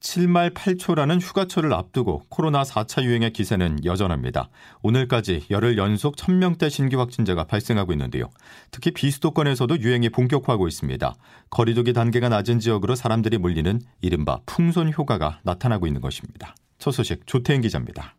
7말 8초라는 휴가철을 앞두고 코로나 4차 유행의 기세는 여전합니다. 오늘까지 열흘 연속 1000명대 신규 확진자가 발생하고 있는데요. 특히 비수도권에서도 유행이 본격화하고 있습니다. 거리두기 단계가 낮은 지역으로 사람들이 몰리는 이른바 풍선 효과가 나타나고 있는 것입니다. 첫 소식 조태인 기자입니다.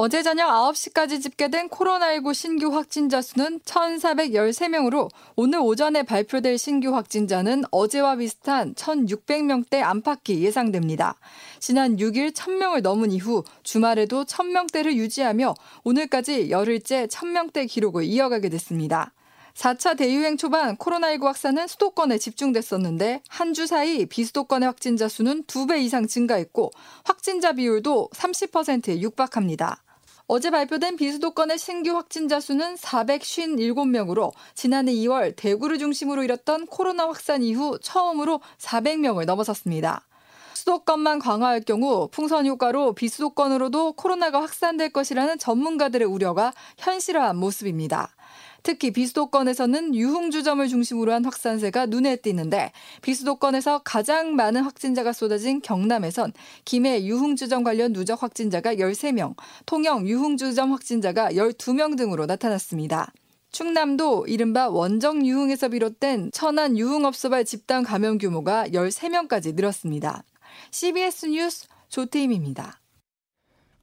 어제 저녁 9시까지 집계된 코로나19 신규 확진자 수는 1,413명으로 오늘 오전에 발표될 신규 확진자는 어제와 비슷한 1,600명대 안팎이 예상됩니다. 지난 6일 1,000명을 넘은 이후 주말에도 1,000명대를 유지하며 오늘까지 열흘째 1,000명대 기록을 이어가게 됐습니다. 4차 대유행 초반 코로나19 확산은 수도권에 집중됐었는데 한 주 사이 비수도권의 확진자 수는 2배 이상 증가했고 확진자 비율도 30%에 육박합니다. 어제 발표된 비수도권의 신규 확진자 수는 457명으로 지난해 2월 대구를 중심으로 일었던 코로나 확산 이후 처음으로 400명을 넘어섰습니다. 수도권만 강화할 경우 풍선 효과로 비수도권으로도 코로나가 확산될 것이라는 전문가들의 우려가 현실화한 모습입니다. 특히 비수도권에서는 유흥주점을 중심으로 한 확산세가 눈에 띄는데 비수도권에서 가장 많은 확진자가 쏟아진 경남에선 김해 유흥주점 관련 누적 확진자가 13명, 통영 유흥주점 확진자가 12명 등으로 나타났습니다. 충남도 이른바 원정 유흥에서 비롯된 천안 유흥업소발 집단 감염 규모가 13명까지 늘었습니다. CBS 뉴스 조태임입니다.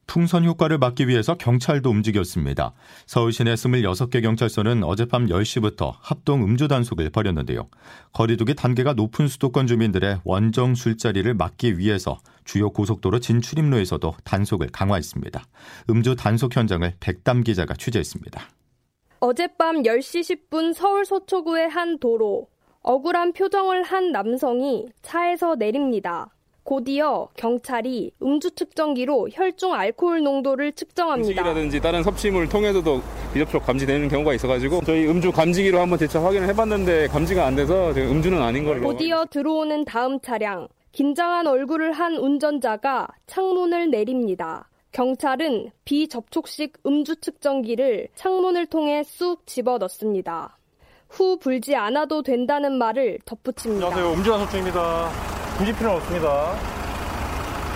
풍선 효과를 막기 위해서 경찰도 움직였습니다. 서울 시내 26개 경찰서는 어젯밤 10시부터 합동 음주 단속을 벌였는데요. 거리두기 단계가 높은 수도권 주민들의 원정 술자리를 막기 위해서 주요 고속도로 진출입로에서도 단속을 강화했습니다. 음주 단속 현장을 백담 기자가 취재했습니다. 어젯밤 10시 10분 서울 서초구의 한 도로. 억울한 표정을 한 남성이 차에서 내립니다. 곧이어 경찰이 음주 측정기로 혈중 알코올 농도를 측정합니다. 음식이라든지 다른 섭취물 통해서도 비접촉 감지되는 경우가 있어가지고 저희 음주 감지기로 한번 대처 확인을 해봤는데 감지가 안 돼서 음주는 아닌 걸로. 곧이어 들어오는 다음 차량. 긴장한 얼굴을 한 운전자가 창문을 내립니다. 경찰은 비접촉식 음주 측정기를 창문을 통해 쑥 집어 넣습니다. 후 불지 않아도 된다는 말을 덧붙입니다. 안녕하세요. 음주 단속 중입니다. 굳이 필요는 없습니다.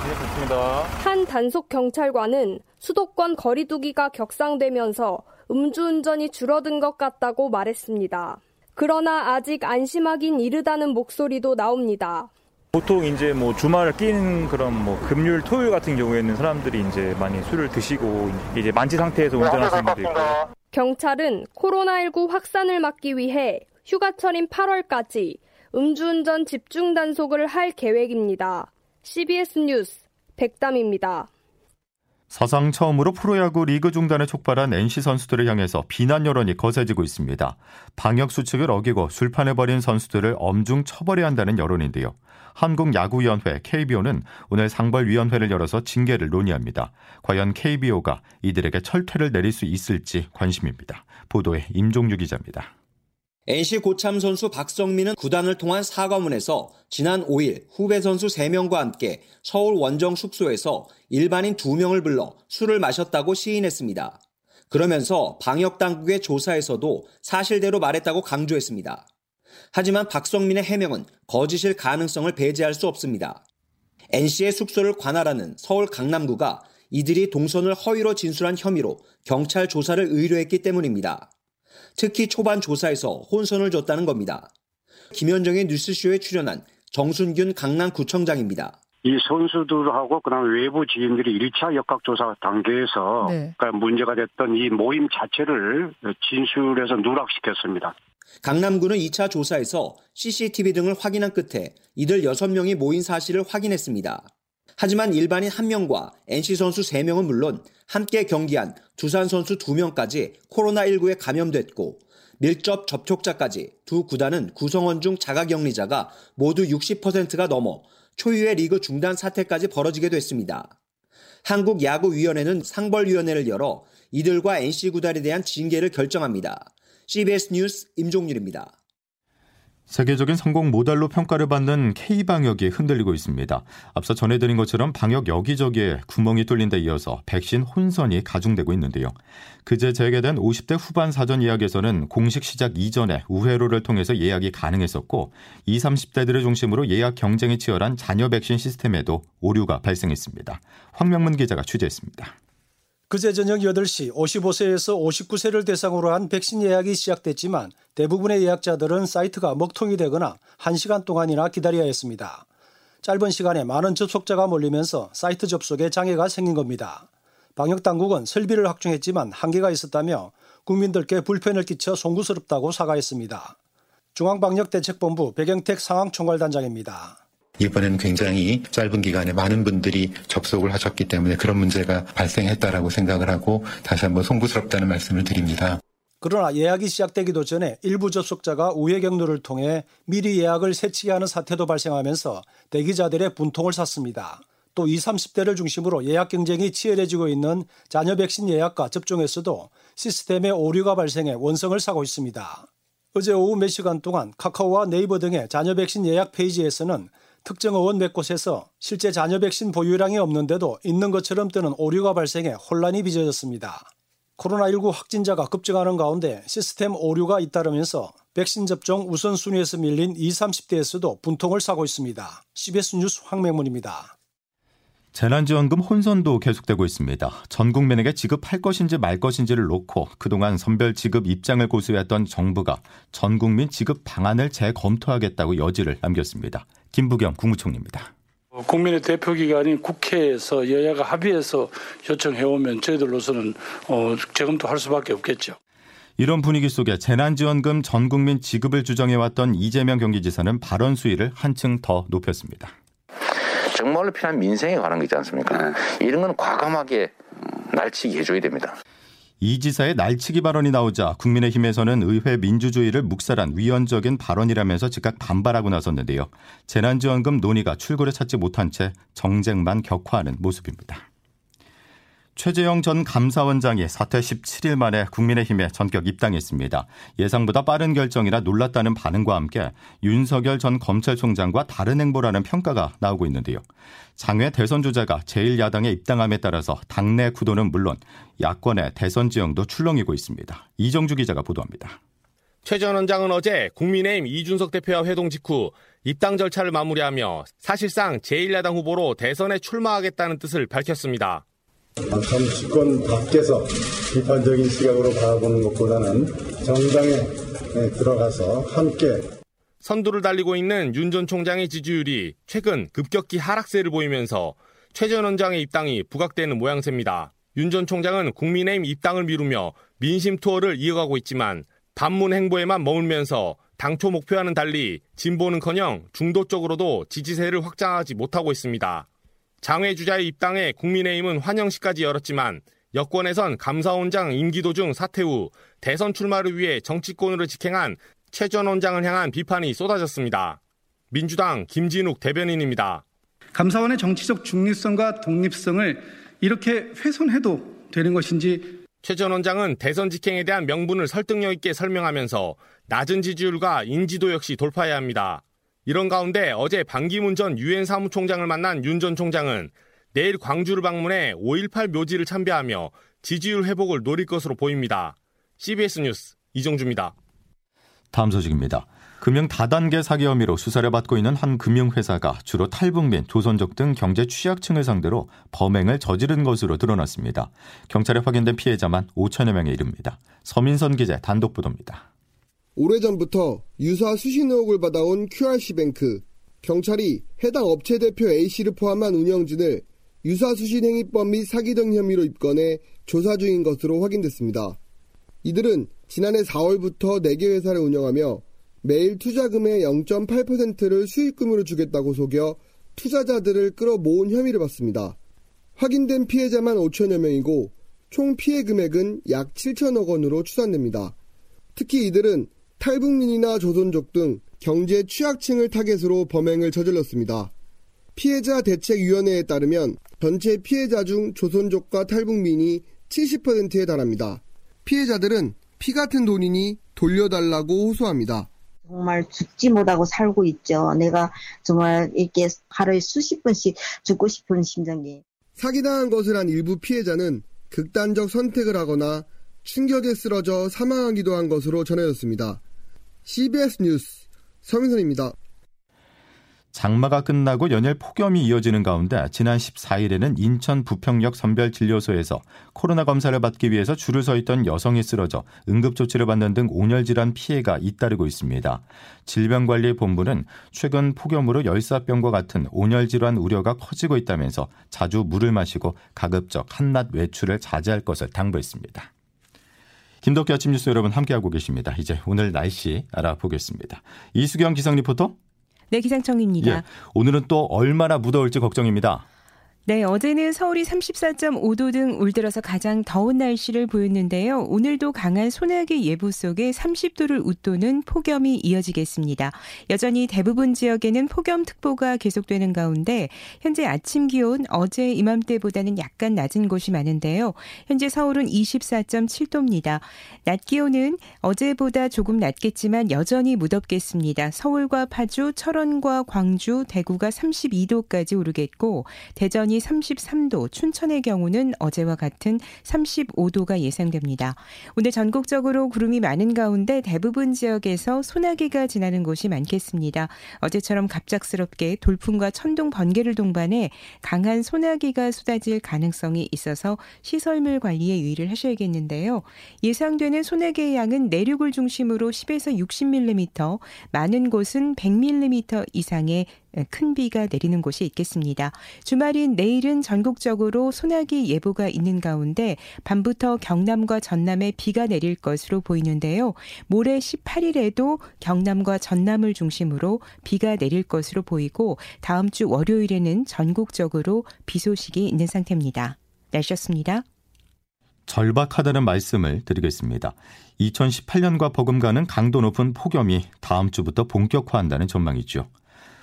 네, 좋습니다. 한 단속 경찰관은 수도권 거리두기가 격상되면서 음주운전이 줄어든 것 같다고 말했습니다. 그러나 아직 안심하긴 이르다는 목소리도 나옵니다. 보통 이제 뭐 주말을 끼는 그런 뭐 금요일, 토요일 같은 경우에는 사람들이 이제 많이 술을 드시고 이제 만취 상태에서 운전하시는 분도 있고. 경찰은 코로나19 확산을 막기 위해 휴가철인 8월까지 음주운전 집중 단속을 할 계획입니다. CBS 뉴스 백담입니다. 사상 처음으로 프로야구 리그 중단을 촉발한 NC 선수들을 향해서 비난 여론이 거세지고 있습니다. 방역 수칙을 어기고 술판을 벌인 선수들을 엄중 처벌해야 한다는 여론인데요. 한국야구위원회 KBO는 오늘 상벌위원회를 열어서 징계를 논의합니다. 과연 KBO가 이들에게 철퇴를 내릴 수 있을지 관심입니다. 보도에 임종유 기자입니다. NC 고참 선수 박성민은 구단을 통한 사과문에서 지난 5일 후배 선수 3명과 함께 서울 원정 숙소에서 일반인 2명을 불러 술을 마셨다고 시인했습니다. 그러면서 방역당국의 조사에서도 사실대로 말했다고 강조했습니다. 하지만 박성민의 해명은 거짓일 가능성을 배제할 수 없습니다. NC의 숙소를 관할하는 서울 강남구가 이들이 동선을 허위로 진술한 혐의로 경찰 조사를 의뢰했기 때문입니다. 특히 초반 조사에서 혼선을 줬다는 겁니다. 김현정의 뉴스쇼에 출연한 정순균 강남구청장입니다. 이 선수들하고 그다음 외부 지인들이 1차 역학조사 단계에서 네. 그러니까 문제가 됐던 이 모임 자체를 진술해서 누락시켰습니다. 강남구는 2차 조사에서 CCTV 등을 확인한 끝에 이들 6명이 모인 사실을 확인했습니다. 하지만 일반인 1명과 NC 선수 3명은 물론 함께 경기한 두산 선수 2명까지 코로나19에 감염됐고 밀접 접촉자까지 두 구단은 구성원 중 자가격리자가 모두 60%가 넘어 초유의 리그 중단 사태까지 벌어지게 됐습니다. 한국야구위원회는 상벌위원회를 열어 이들과 NC 구단에 대한 징계를 결정합니다. CBS 뉴스 임종률입니다. 세계적인 성공 모델로 평가를 받는 K방역이 흔들리고 있습니다. 앞서 전해드린 것처럼 방역 여기저기에 구멍이 뚫린 데 이어서 백신 혼선이 가중되고 있는데요. 그제 재개된 50대 후반 사전 예약에서는 공식 시작 이전에 우회로를 통해서 예약이 가능했었고 20, 30대들을 중심으로 예약 경쟁이 치열한 자녀 백신 시스템에도 오류가 발생했습니다. 황명문 기자가 취재했습니다. 그제 저녁 8시 55세에서 59세를 대상으로 한 백신 예약이 시작됐지만 대부분의 예약자들은 사이트가 먹통이 되거나 1시간 동안이나 기다려야 했습니다. 짧은 시간에 많은 접속자가 몰리면서 사이트 접속에 장애가 생긴 겁니다. 방역당국은 설비를 확충했지만 한계가 있었다며 국민들께 불편을 끼쳐 송구스럽다고 사과했습니다. 중앙방역대책본부 백영택 상황총괄단장입니다. 이번에는 굉장히 짧은 기간에 많은 분들이 접속을 하셨기 때문에 그런 문제가 발생했다라고 생각을 하고 다시 한번 송구스럽다는 말씀을 드립니다. 그러나 예약이 시작되기도 전에 일부 접속자가 우회 경로를 통해 미리 예약을 새치기 하는 사태도 발생하면서 대기자들의 분통을 샀습니다. 또 20, 30대를 중심으로 예약 경쟁이 치열해지고 있는 자녀 백신 예약과 접종에서도 시스템에 오류가 발생해 원성을 사고 있습니다. 어제 오후 몇 시간 동안 카카오와 네이버 등의 자녀 백신 예약 페이지에서는 특정 의원 몇 곳에서 실제 자녀 백신 보유량이 없는데도 있는 것처럼 뜨는 오류가 발생해 혼란이 빚어졌습니다. 코로나19 확진자가 급증하는 가운데 시스템 오류가 잇따르면서 백신 접종 우선순위에서 밀린 20, 30대에서도 분통을 사고 있습니다. CBS 뉴스 황명문입니다. 재난지원금 혼선도 계속되고 있습니다. 전 국민에게 지급할 것인지 말 것인지를 놓고 그동안 선별 지급 입장을 고수했던 정부가 전 국민 지급 방안을 재검토하겠다고 여지를 남겼습니다. 김부겸 국무총리입니다. 국민의 대표기관인 국회에서 여야가 합의해서 요청해오면 저희들로서는 어, 재검토할 수밖에 없겠죠. 이런 분위기 속에 재난지원금 전 국민 지급을 주장해왔던 이재명 경기지사는 발언 수위를 한층 더 높였습니다. 정말로 필요한 민생에 관한 거지 않습니까? 네. 이런 건 과감하게 날치기 해줘야 됩니다. 이 지사의 날치기 발언이 나오자 국민의힘에서는 의회 민주주의를 묵살한 위헌적인 발언이라면서 즉각 반발하고 나섰는데요. 재난지원금 논의가 출구를 찾지 못한 채 정쟁만 격화하는 모습입니다. 최재형 전 감사원장이 사퇴 17일 만에 국민의힘에 전격 입당했습니다. 예상보다 빠른 결정이라 놀랐다는 반응과 함께 윤석열 전 검찰총장과 다른 행보라는 평가가 나오고 있는데요. 장외 대선 주자가 제1야당에 입당함에 따라서 당내 구도는 물론 야권의 대선 지형도 출렁이고 있습니다. 이정주 기자가 보도합니다. 최 전 원장은 어제 국민의힘 이준석 대표와 회동 직후 입당 절차를 마무리하며 사실상 제1야당 후보로 대선에 출마하겠다는 뜻을 밝혔습니다. 전 집권 밖에서 비판적인 시각으로 바라보는 것보다는 정당에 들어가서 함께 선두를 달리고 있는 윤 전 총장의 지지율이 최근 급격히 하락세를 보이면서 최 전 원장의 입당이 부각되는 모양새입니다. 윤 전 총장은 국민의힘 입당을 미루며 민심 투어를 이어가고 있지만 반문 행보에만 머물면서 당초 목표와는 달리 진보는커녕 중도 쪽으로도 지지세를 확장하지 못하고 있습니다. 장외 주자의 입당에 국민의힘은 환영식까지 열었지만 여권에선 감사원장 임기 도중 사퇴 후 대선 출마를 위해 정치권으로 직행한 최 전 원장을 향한 비판이 쏟아졌습니다. 민주당 김진욱 대변인입니다. 감사원의 정치적 중립성과 독립성을 이렇게 훼손해도 되는 것인지 최 전 원장은 대선 직행에 대한 명분을 설득력 있게 설명하면서 낮은 지지율과 인지도 역시 돌파해야 합니다. 이런 가운데 어제 반기문 전 유엔 사무총장을 만난 윤 전 총장은 내일 광주를 방문해 5.18 묘지를 참배하며 지지율 회복을 노릴 것으로 보입니다. CBS 뉴스 이정주입니다. 다음 소식입니다. 금융 다단계 사기 혐의로 수사를 받고 있는 한 금융회사가 주로 탈북민, 조선족 등 경제 취약층을 상대로 범행을 저지른 것으로 드러났습니다. 경찰에 확인된 피해자만 5천여 명에 이릅니다. 서민선 기자 단독 보도입니다. 오래전부터 유사 수신 의혹을 받아온 QRC뱅크. 경찰이 해당 업체 대표 A씨를 포함한 운영진을 유사 수신 행위법 및 사기 등 혐의로 입건해 조사 중인 것으로 확인됐습니다. 이들은 지난해 4월부터 4개 회사를 운영하며 매일 투자금의 0.8%를 수익금으로 주겠다고 속여 투자자들을 끌어 모은 혐의를 받습니다. 확인된 피해자만 5천여 명이고 총 피해 금액은 약 7천억 원으로 추산됩니다. 특히 이들은 탈북민이나 조선족 등 경제 취약층을 타겟으로 범행을 저질렀습니다. 피해자 대책위원회에 따르면 전체 피해자 중 조선족과 탈북민이 70%에 달합니다. 피해자들은 피 같은 돈이니 돌려달라고 호소합니다. 정말 죽지 못하고 살고 있죠. 내가 정말 이렇게 하루에 수십 번씩 죽고 싶은 심정이. 사기당한 것을 한 일부 피해자는 극단적 선택을 하거나 충격에 쓰러져 사망하기도 한 것으로 전해졌습니다. CBS 뉴스 서민선입니다. 장마가 끝나고 연일 폭염이 이어지는 가운데 지난 14일에는 인천 부평역 선별진료소에서 코로나 검사를 받기 위해서 줄을 서 있던 여성이 쓰러져 응급조치를 받는 등 온열 질환 피해가 잇따르고 있습니다. 질병관리본부는 최근 폭염으로 열사병과 같은 온열 질환 우려가 커지고 있다면서 자주 물을 마시고 가급적 한낮 외출을 자제할 것을 당부했습니다. 김덕기 아침 뉴스 여러분 함께하고 계십니다. 이제 오늘 날씨 알아보겠습니다. 이수경 기상 리포터. 네, 기상청입니다. 예, 오늘은 또 얼마나 무더울지 걱정입니다. 네, 어제는 서울이 34.5도 등 올 들어서 가장 더운 날씨를 보였는데요. 오늘도 강한 소나기 예보 속에 30도를 웃도는 폭염이 이어지겠습니다. 여전히 대부분 지역에는 폭염특보가 계속되는 가운데 현재 아침 기온 어제 이맘때보다는 약간 낮은 곳이 많은데요. 현재 서울은 24.7도입니다. 낮 기온은 어제보다 조금 낮겠지만 여전히 무덥겠습니다. 서울과 파주, 철원과 광주, 대구가 32도까지 오르겠고 대전 이 33도, 춘천의 경우는 어제와 같은 35도가 예상됩니다. 오늘 전국적으로 구름이 많은 가운데 대부분 지역에서 소나기가 지나는 곳이 많겠습니다. 어제처럼 갑작스럽게 돌풍과 천둥 번개를 동반해 강한 소나기가 쏟아질 가능성이 있어서 시설물 관리에 유의를 하셔야겠는데요. 예상되는 소나기의 양은 내륙을 중심으로 10에서 60mm, 많은 곳은 100mm 이상의 큰 비가 내리는 곳이 있겠습니다. 주말인 내일은 전국적으로 소나기 예보가 있는 가운데 밤부터 경남과 전남에 비가 내릴 것으로 보이는데요. 모레 18일에도 경남과 전남을 중심으로 비가 내릴 것으로 보이고 다음 주 월요일에는 전국적으로 비 소식이 있는 상태입니다. 날씨였습니다. 절박하다는 말씀을 드리겠습니다. 2018년과 버금가는 강도 높은 폭염이 다음 주부터 본격화한다는 전망이죠.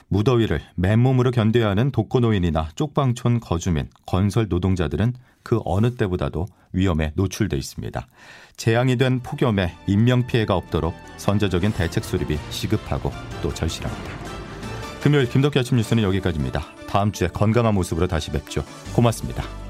무더위를 맨몸으로 견뎌야 하는 독거노인이나 쪽방촌 거주민, 건설 노동자들은 그 어느 때보다도 위험에 노출돼 있습니다. 재앙이 된 폭염에 인명피해가 없도록 선제적인 대책 수립이 시급하고 또 절실합니다. 금요일 김덕기 아침 뉴스는 여기까지입니다. 다음 주에 건강한 모습으로 다시 뵙죠. 고맙습니다.